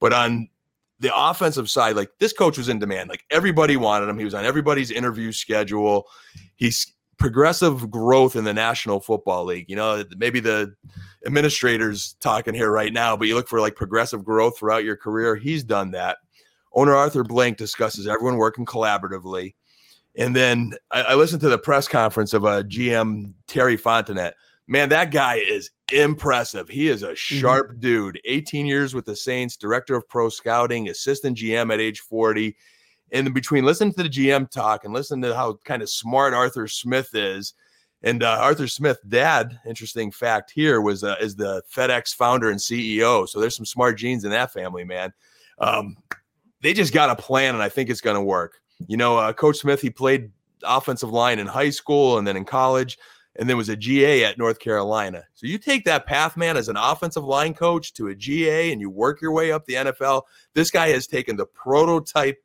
But on the offensive side, like this coach was in demand. Like everybody wanted him. He was on everybody's interview schedule. He's progressive growth in the National Football League. You know, maybe the administrators talking here right now, but you look for like progressive growth throughout your career. He's done that. Owner Arthur Blank discusses everyone working collaboratively. And then I, I listened to the press conference of a uh, GM Terry Fontenot. Man, that guy is impressive. He is a sharp mm-hmm. dude. 18 years with the Saints, director of pro scouting, assistant GM at age 40. And between listening to the GM talk and listening to how kind of smart Arthur Smith is, and uh, Arthur Smith, dad, interesting fact here was uh, is the FedEx founder and CEO. So there's some smart genes in that family, man. Um, they just got a plan, and I think it's going to work. You know, uh, Coach Smith, he played offensive line in high school and then in college, and then was a GA at North Carolina. So you take that path, man, as an offensive line coach to a GA, and you work your way up the NFL. This guy has taken the prototype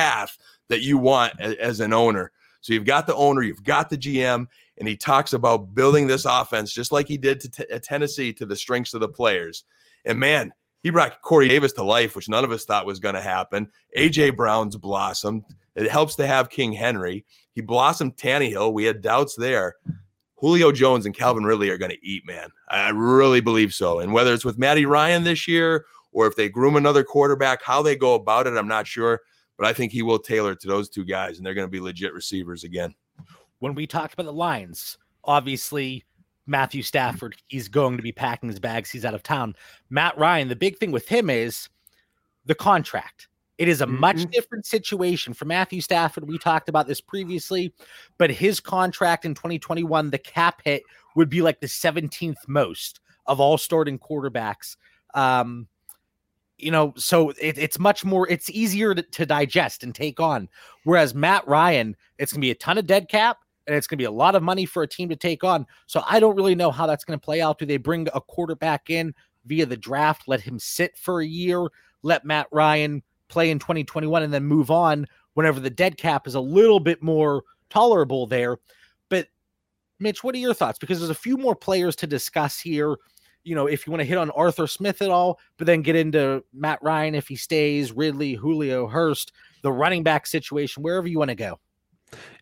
path that you want as, an owner. So you've got the owner, you've got the GM, and he talks about building this offense just like he did to t- uh, Tennessee to the strengths of the players. And man, he brought Corey Davis to life, which none of us thought was going to happen. AJ Brown's blossomed. It helps to have King Henry. He blossomed Tannehill. We had doubts there. Julio Jones and Calvin Ridley are going to eat, man. I really believe so. And whether it's with Matty Ryan this year or if they groom another quarterback, how they go about it, I'm not sure. But I think he will tailor to those two guys, and they're going to be legit receivers again. When we talked about the Lions, obviously Matthew Stafford, he's going to be packing his bags. He's out of town. Matt Ryan, the big thing with him is the contract. It is a mm-hmm. much different situation for Matthew Stafford. We talked about this previously, but his contract in 2021, the cap hit would be like the 17th most of all starting quarterbacks. Um, you know, so it, it's much more, it's easier to, to digest and take on. Whereas Matt Ryan, it's going to be a ton of dead cap and it's going to be a lot of money for a team to take on. So I don't really know how that's going to play out. Do they bring a quarterback in via the draft, let him sit for a year, let Matt Ryan play in 2021 and then move on whenever the dead cap is a little bit more tolerable there. But Mitch, what are your thoughts? Because there's a few more players to discuss here. You know, if you want to hit on Arthur Smith at all, but then get into Matt Ryan if he stays, Ridley, Julio Hurst, the running back situation, wherever you want to go.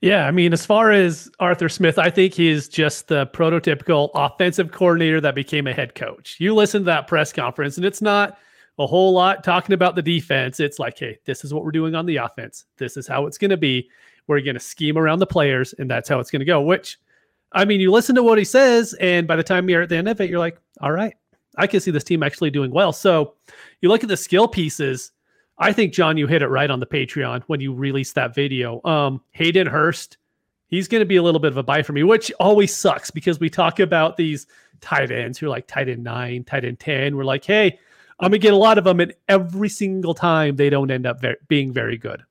Yeah, I mean, as far as Arthur Smith, I think he's just the prototypical offensive coordinator that became a head coach. You listen to that press conference, and it's not a whole lot talking about the defense. It's like, hey, this is what we're doing on the offense. This is how it's going to be. We're going to scheme around the players, and that's how it's going to go. Which, I mean, you listen to what he says, and by the time you're at the end of it, you're like, all right, I can see this team actually doing well. So you look at the skill pieces. I think John, you hit it right on the Patreon when you released that video. Um, Hayden Hurst, he's going to be a little bit of a buy for me, which always sucks because we talk about these tight ends who are like tight end nine, tight end ten. We're like, hey, I'm gonna get a lot of them, and every single time they don't end up very, being very good.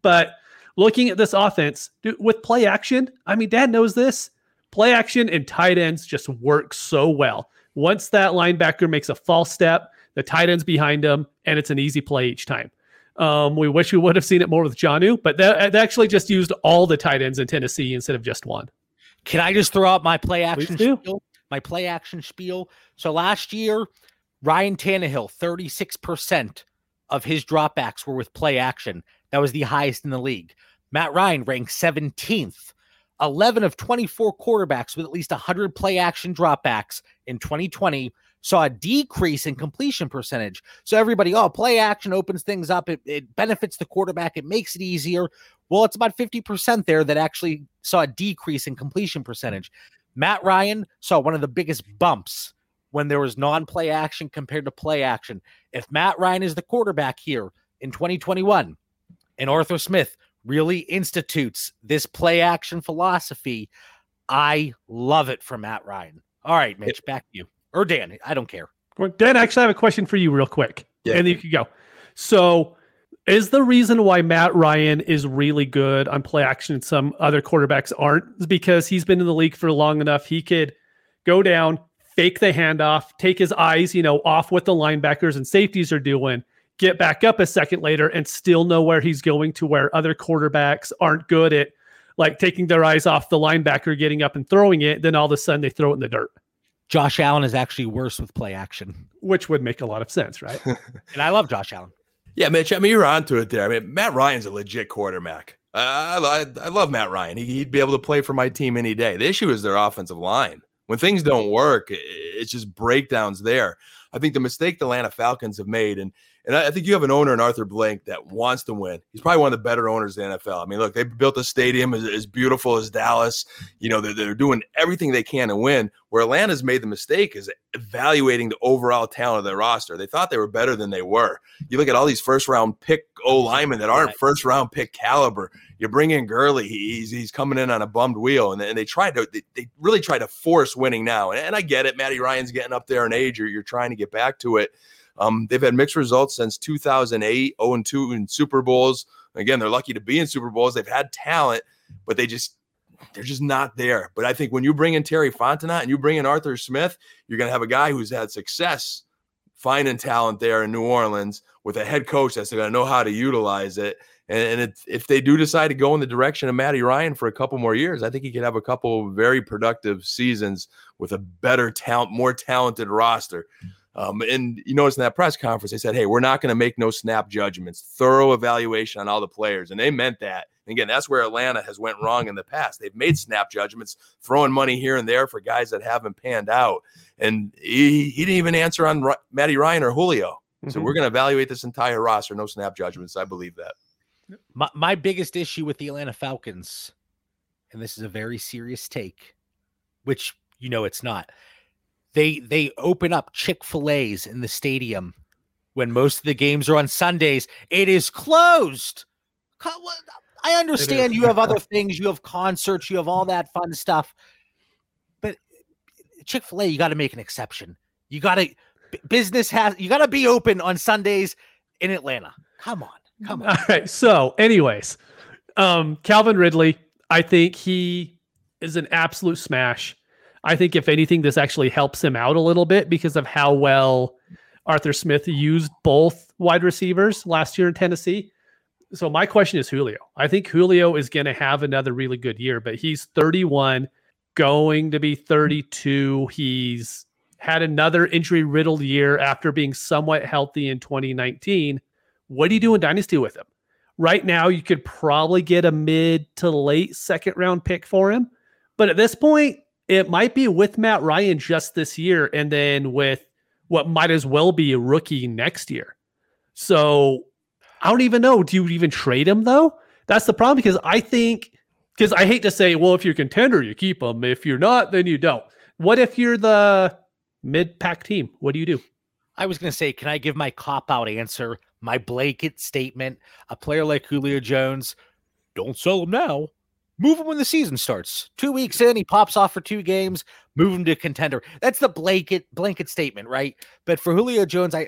But looking at this offense dude, with play action, I mean, Dad knows this. Play action and tight ends just work so well. Once that linebacker makes a false step, the tight end's behind him, and it's an easy play each time. Um, we wish we would have seen it more with Jonnu, but they actually just used all the tight ends in Tennessee instead of just one. Can I just throw out my play action spiel? My play action spiel. So last year, Ryan Tannehill, 36% of his dropbacks were with play action. That was the highest in the league. Matt Ryan ranked 17th. 11 of 24 quarterbacks with at least 100 play action dropbacks in 2020 saw a decrease in completion percentage. So everybody, oh, play action opens things up. It, it benefits the quarterback. It makes it easier. Well, it's about 50% there that actually saw a decrease in completion percentage. Matt Ryan saw one of the biggest bumps when there was non play action compared to play action. If Matt Ryan is the quarterback here in 2021 and Arthur Smith really institutes this play action philosophy, I love it from Matt Ryan. All right, Mitch, back to you. Or Dan, I don't care. Dan, actually, I have a question for you, real quick. Yeah. And you can go. So, is the reason why Matt Ryan is really good on play action and some other quarterbacks aren't is because he's been in the league for long enough. He could go down, fake the handoff, take his eyes, you know, off what the linebackers and safeties are doing, get back up a second later and still know where he's going to where other quarterbacks aren't good at like taking their eyes off the linebacker, getting up and throwing it. Then all of a sudden they throw it in the dirt. Josh Allen is actually worse with play action, which would make a lot of sense, right? and I love Josh Allen. Yeah, Mitch. I mean, you're onto it there. I mean, Matt Ryan's a legit quarterback. I, I, I love Matt Ryan. He, would be able to play for my team any day. The issue is their offensive line. When things don't work, it's just breakdowns there. I think the mistake the Atlanta Falcons have made, and and I think you have an owner in Arthur Blank that wants to win. He's probably one of the better owners in the NFL. I mean, look, they built a stadium as, as beautiful as Dallas. You know, they're, they're doing everything they can to win. Where Atlanta's made the mistake is evaluating the overall talent of their roster. They thought they were better than they were. You look at all these first round pick O linemen that aren't first round pick caliber. You bring in Gurley, he's he's coming in on a bummed wheel, and, and they tried to they, they really tried to force winning now. And, and I get it, Matty Ryan's getting up there in age, or you're trying to get back to it. Um, they've had mixed results since 2008, 0 and 2 in Super Bowls. Again, they're lucky to be in Super Bowls. They've had talent, but they just they're just not there. But I think when you bring in Terry Fontenot and you bring in Arthur Smith, you're going to have a guy who's had success finding talent there in New Orleans with a head coach that's going to know how to utilize it. And, and if they do decide to go in the direction of Matty Ryan for a couple more years, I think he could have a couple very productive seasons with a better talent, more talented roster. Um, and you notice in that press conference, they said, Hey, we're not going to make no snap judgments, thorough evaluation on all the players. And they meant that. And again, that's where Atlanta has went wrong in the past. They've made snap judgments, throwing money here and there for guys that haven't panned out. And he, he didn't even answer on R- Matty Ryan or Julio. Mm-hmm. So we're going to evaluate this entire roster. No snap judgments. I believe that. My, my biggest issue with the Atlanta Falcons, and this is a very serious take, which you know it's not they they open up Chick-fil-A's in the stadium when most of the games are on Sundays. It is closed. I understand you have other things, you have concerts, you have all that fun stuff. But Chick-fil-A, you got to make an exception. You got to business has you got to be open on Sundays in Atlanta. Come on. Come on. All right. So, anyways, um Calvin Ridley, I think he is an absolute smash. I think if anything, this actually helps him out a little bit because of how well Arthur Smith used both wide receivers last year in Tennessee. So my question is Julio. I think Julio is going to have another really good year, but he's 31, going to be 32. He's had another injury riddled year after being somewhat healthy in 2019. What do you do in Dynasty with him? Right now, you could probably get a mid to late second round pick for him. But at this point, it might be with Matt Ryan just this year and then with what might as well be a rookie next year. So I don't even know. Do you even trade him though? That's the problem because I think because I hate to say, well, if you're contender, you keep him. If you're not, then you don't. What if you're the mid pack team? What do you do? I was going to say, can I give my cop out answer, my blanket statement? A player like Julio Jones, don't sell him now. Move him when the season starts. Two weeks in, he pops off for two games. Move him to contender. That's the blanket blanket statement, right? But for Julio Jones, I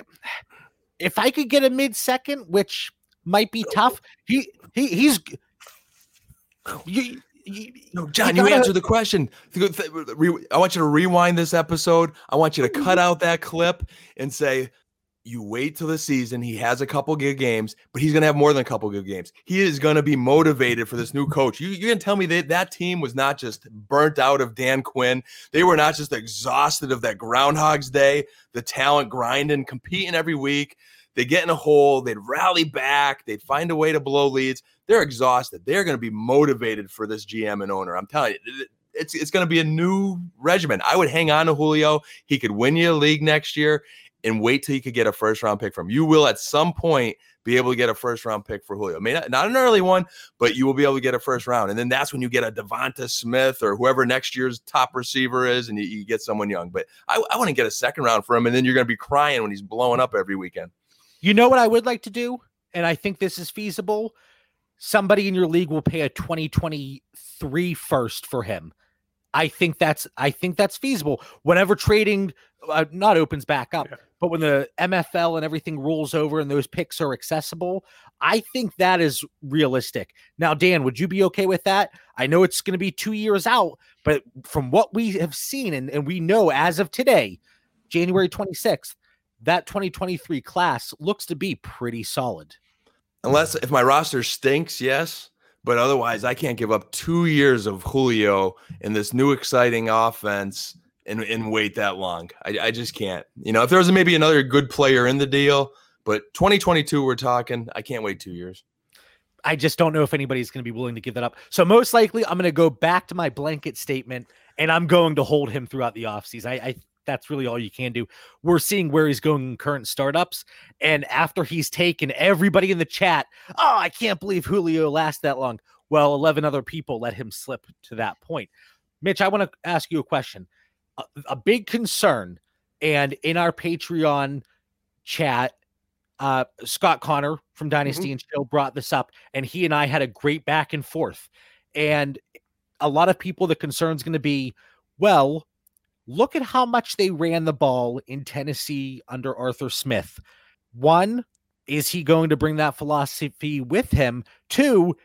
if I could get a mid second, which might be tough, he he he's you, no, John, you, gotta, you answer the question. I want you to rewind this episode. I want you to cut mm-hmm. out that clip and say, you wait till the season. He has a couple good games, but he's going to have more than a couple good games. He is going to be motivated for this new coach. You, you can tell me that that team was not just burnt out of Dan Quinn. They were not just exhausted of that Groundhog's Day, the talent grinding, competing every week. They get in a hole, they'd rally back, they'd find a way to blow leads. They're exhausted. They're going to be motivated for this GM and owner. I'm telling you, it's it's going to be a new regimen. I would hang on to Julio. He could win you a league next year and wait till you could get a first round pick from. You will at some point be able to get a first round pick for Julio. I mean, not an early one, but you will be able to get a first round. And then that's when you get a Devonta Smith or whoever next year's top receiver is, and you, you get someone young. But I, I want to get a second round for him, and then you're going to be crying when he's blowing up every weekend. You know what I would like to do? And I think this is feasible. Somebody in your league will pay a 2023 first for him. I think that's I think that's feasible. Whenever trading uh, not opens back up, yeah. but when the MFL and everything rolls over and those picks are accessible, I think that is realistic. Now, Dan, would you be okay with that? I know it's going to be two years out, but from what we have seen and, and we know as of today, January 26th, that 2023 class looks to be pretty solid. Unless if my roster stinks, yes. But otherwise, I can't give up two years of Julio in this new exciting offense and, and wait that long. I, I just can't. You know, if there was maybe another good player in the deal, but 2022, we're talking, I can't wait two years. I just don't know if anybody's going to be willing to give that up. So most likely, I'm going to go back to my blanket statement, and I'm going to hold him throughout the offseason. I, I that's really all you can do. We're seeing where he's going in current startups. And after he's taken everybody in the chat, oh, I can't believe Julio lasts that long. Well, 11 other people let him slip to that point. Mitch, I want to ask you a question. A, a big concern, and in our Patreon chat, uh, Scott Connor from Dynasty mm-hmm. and Show brought this up, and he and I had a great back and forth. And a lot of people, the concern is going to be, well, look at how much they ran the ball in Tennessee under Arthur Smith. One, is he going to bring that philosophy with him? Two,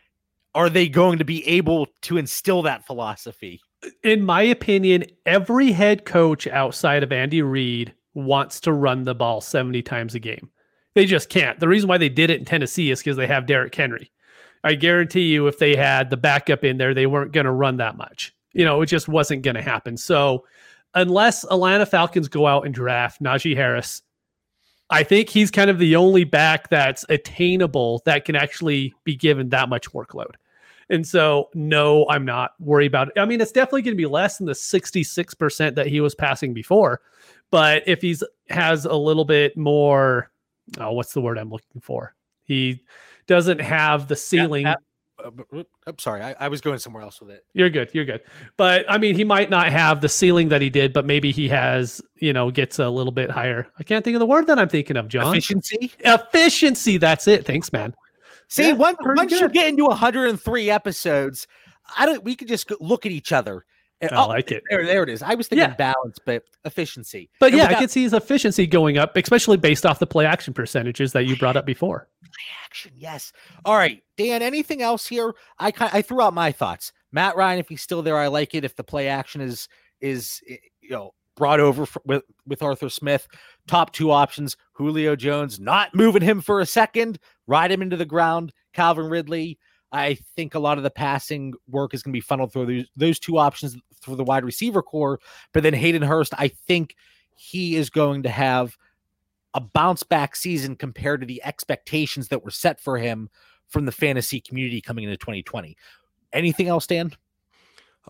are they going to be able to instill that philosophy? In my opinion, every head coach outside of Andy Reid wants to run the ball 70 times a game. They just can't. The reason why they did it in Tennessee is because they have Derrick Henry. I guarantee you, if they had the backup in there, they weren't going to run that much. You know, it just wasn't going to happen. So unless Atlanta Falcons go out and draft Najee Harris, I think he's kind of the only back that's attainable that can actually be given that much workload. And so, no, I'm not worried about it. I mean, it's definitely going to be less than the 66% that he was passing before. But if he's has a little bit more, oh, what's the word I'm looking for? He doesn't have the ceiling. At, uh, I'm sorry, I, I, was going somewhere else with it. You're good. You're good. But I mean, he might not have the ceiling that he did, but maybe he has, you know, gets a little bit higher. I can't think of the word that I'm thinking of, John. Efficiency. Efficiency. That's it. Thanks, man. See, yeah, once, once you get into 103 episodes, I don't. We could just look at each other eh, I oh, like it. There, there it is. I was thinking yeah. balance, but efficiency. But and yeah, without- I could see his efficiency going up, especially based off the play action percentages that you brought up before. Play action, yes. All right, Dan. Anything else here? I I threw out my thoughts. Matt Ryan, if he's still there, I like it. If the play action is is eh, you know brought over for, with with Arthur Smith, top two options. Julio Jones, not moving him for a second, ride him into the ground. Calvin Ridley. I think a lot of the passing work is going to be funneled through those, those two options for the wide receiver core. But then Hayden Hurst, I think he is going to have a bounce back season compared to the expectations that were set for him from the fantasy community coming into 2020. Anything else, Dan?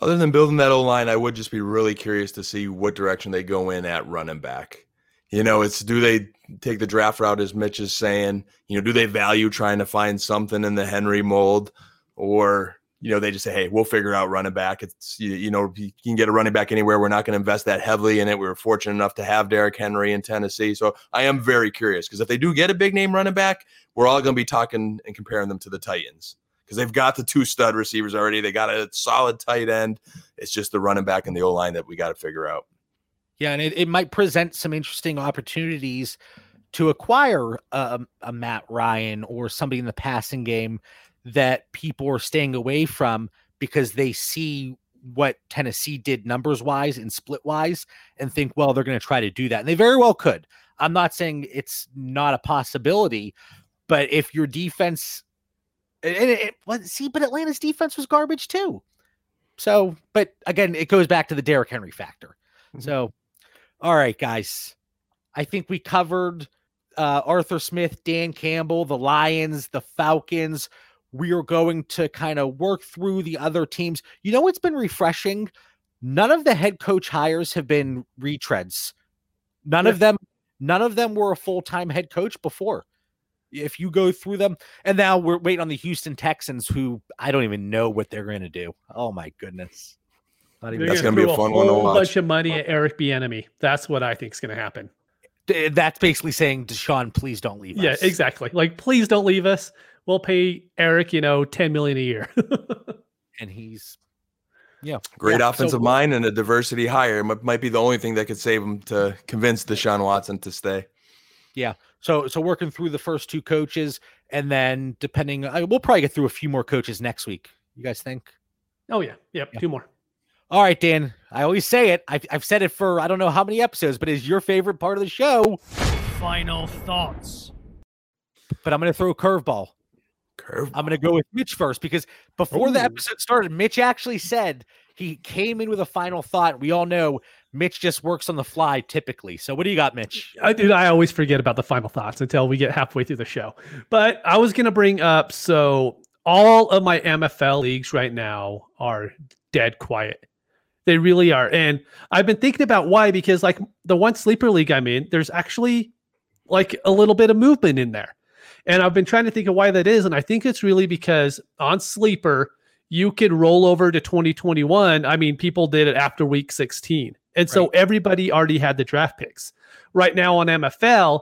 Other than building that O line, I would just be really curious to see what direction they go in at running back. You know, it's do they take the draft route as Mitch is saying? You know, do they value trying to find something in the Henry mold, or you know they just say, hey, we'll figure out running back. It's you, you know you can get a running back anywhere. We're not going to invest that heavily in it. We were fortunate enough to have Derrick Henry in Tennessee, so I am very curious because if they do get a big name running back, we're all going to be talking and comparing them to the Titans because they've got the two stud receivers already. They got a solid tight end. It's just the running back and the O line that we got to figure out. Yeah, and it, it might present some interesting opportunities to acquire a, a Matt Ryan or somebody in the passing game that people are staying away from because they see what Tennessee did numbers wise and split wise and think, well, they're going to try to do that. And they very well could. I'm not saying it's not a possibility, but if your defense, and it, it, see, but Atlanta's defense was garbage too. So, but again, it goes back to the Derrick Henry factor. Mm-hmm. So, all right, guys, I think we covered uh, Arthur Smith, Dan Campbell, the Lions, the Falcons. We are going to kind of work through the other teams. You know, it's been refreshing. None of the head coach hires have been retreads. None of them None of them were a full time head coach before. If you go through them, and now we're waiting on the Houston Texans, who I don't even know what they're going to do. Oh my goodness. Not even, that's going to be a fun a one to watch. bunch of money at Eric Bieniemy. That's what I think is going to happen. That's basically saying, Deshaun, please don't leave yeah, us. Yeah, exactly. Like, please don't leave us. We'll pay Eric, you know, ten million a year. and he's yeah. Great yeah, offensive so, mind and a diversity hire might, might be the only thing that could save him to convince Deshaun Watson to stay. Yeah. So so working through the first two coaches and then depending uh, we'll probably get through a few more coaches next week. You guys think? Oh yeah. Yep, yeah. two more. All right, Dan. I always say it. I've, I've said it for I don't know how many episodes, but is your favorite part of the show? Final thoughts. But I'm going to throw a curveball. Curve. I'm going to go with Mitch first because before Ooh. the episode started, Mitch actually said he came in with a final thought. We all know Mitch just works on the fly typically. So what do you got, Mitch? I dude, I always forget about the final thoughts until we get halfway through the show. But I was to bring up so all of my MFL leagues right now are dead quiet. They really are. And I've been thinking about why because like the one sleeper league I'm in, there's actually like a little bit of movement in there. And I've been trying to think of why that is. And I think it's really because on Sleeper, you could roll over to 2021. I mean, people did it after week 16. And right. so everybody already had the draft picks. Right now on MFL,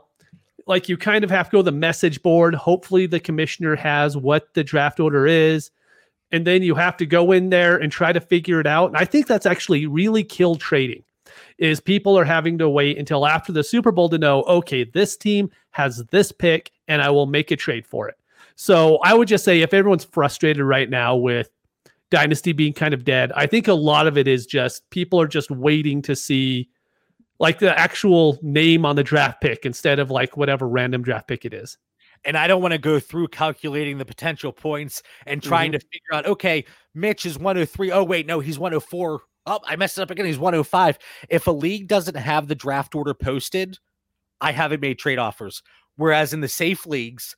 like you kind of have to go to the message board. Hopefully, the commissioner has what the draft order is. And then you have to go in there and try to figure it out. And I think that's actually really killed trading is people are having to wait until after the Super Bowl to know, okay, this team has this pick and I will make a trade for it. So I would just say if everyone's frustrated right now with Dynasty being kind of dead, I think a lot of it is just people are just waiting to see like the actual name on the draft pick instead of like whatever random draft pick it is. And I don't want to go through calculating the potential points and trying mm-hmm. to figure out, okay, Mitch is 103. Oh, wait, no, he's 104 Oh, I messed it up again. He's 105. If a league doesn't have the draft order posted, I haven't made trade offers. Whereas in the safe leagues,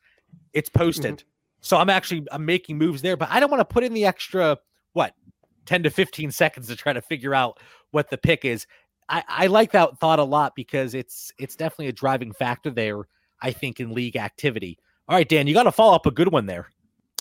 it's posted. Mm-hmm. So I'm actually I'm making moves there, but I don't want to put in the extra what 10 to 15 seconds to try to figure out what the pick is. I, I like that thought a lot because it's it's definitely a driving factor there, I think, in league activity. All right, Dan, you got to follow up a good one there.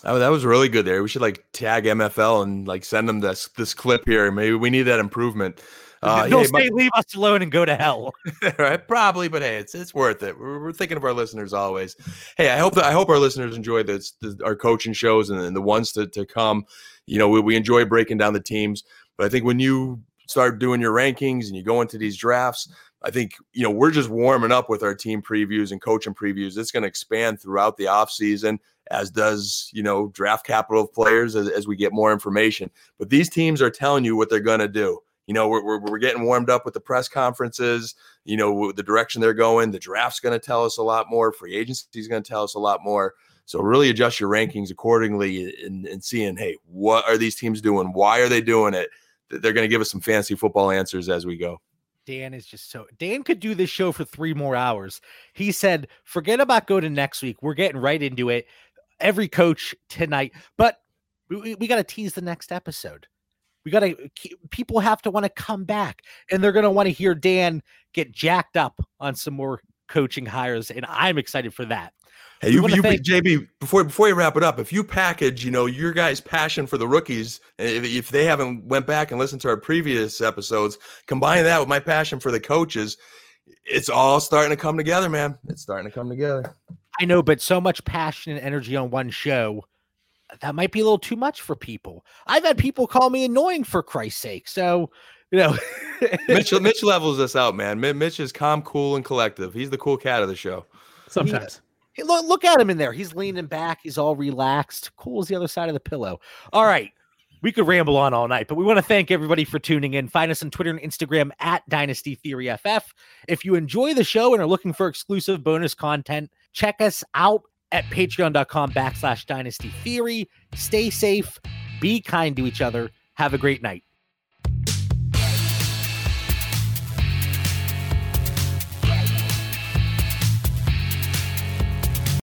Oh, that was really good there. We should like tag MFL and like send them this this clip here. Maybe we need that improvement. Uh, They'll hey, say, my, leave us alone and go to hell. right? Probably, but hey, it's it's worth it. We're, we're, thinking of our listeners always. Hey, I hope that I hope our listeners enjoy this, this our coaching shows and, and, the ones to, to come. You know, we, we enjoy breaking down the teams, but I think when you start doing your rankings and you go into these drafts, I think, you know, we're just warming up with our team previews and coaching previews. It's going to expand throughout the offseason as does you know draft capital of players as, as we get more information. But these teams are telling you what they're going to do. You know, we're, we're, we're getting warmed up with the press conferences. You know, the direction they're going. The draft's going to tell us a lot more. Free agency is going to tell us a lot more. So really adjust your rankings accordingly and, and seeing, hey, what are these teams doing? Why are they doing it? They're going to give us some fancy football answers as we go. Dan is just so Dan could do this show for three more hours. He said, forget about go to next week. We're getting right into it every coach tonight. But we, we got to tease the next episode. We got to, people have to want to come back and they're going to want to hear Dan get jacked up on some more coaching hires. And I'm excited for that. Hey, you, you thank- JB, before before you wrap it up, if you package, you know, your guys' passion for the rookies, if, if they haven't went back and listened to our previous episodes, combine that with my passion for the coaches, it's all starting to come together, man. It's starting to come together. I know, but so much passion and energy on one show, that might be a little too much for people. I've had people call me annoying for Christ's sake. So, you know, Mitch, Mitch levels us out, man. Mitch is calm, cool, and collective. He's the cool cat of the show. Sometimes. He, look, look at him in there. He's leaning back. He's all relaxed. Cool as the other side of the pillow. All right. We could ramble on all night, but we want to thank everybody for tuning in. Find us on Twitter and Instagram at Dynasty Theory FF. If you enjoy the show and are looking for exclusive bonus content, check us out at patreon.com backslash dynasty theory. Stay safe, be kind to each other. Have a great night.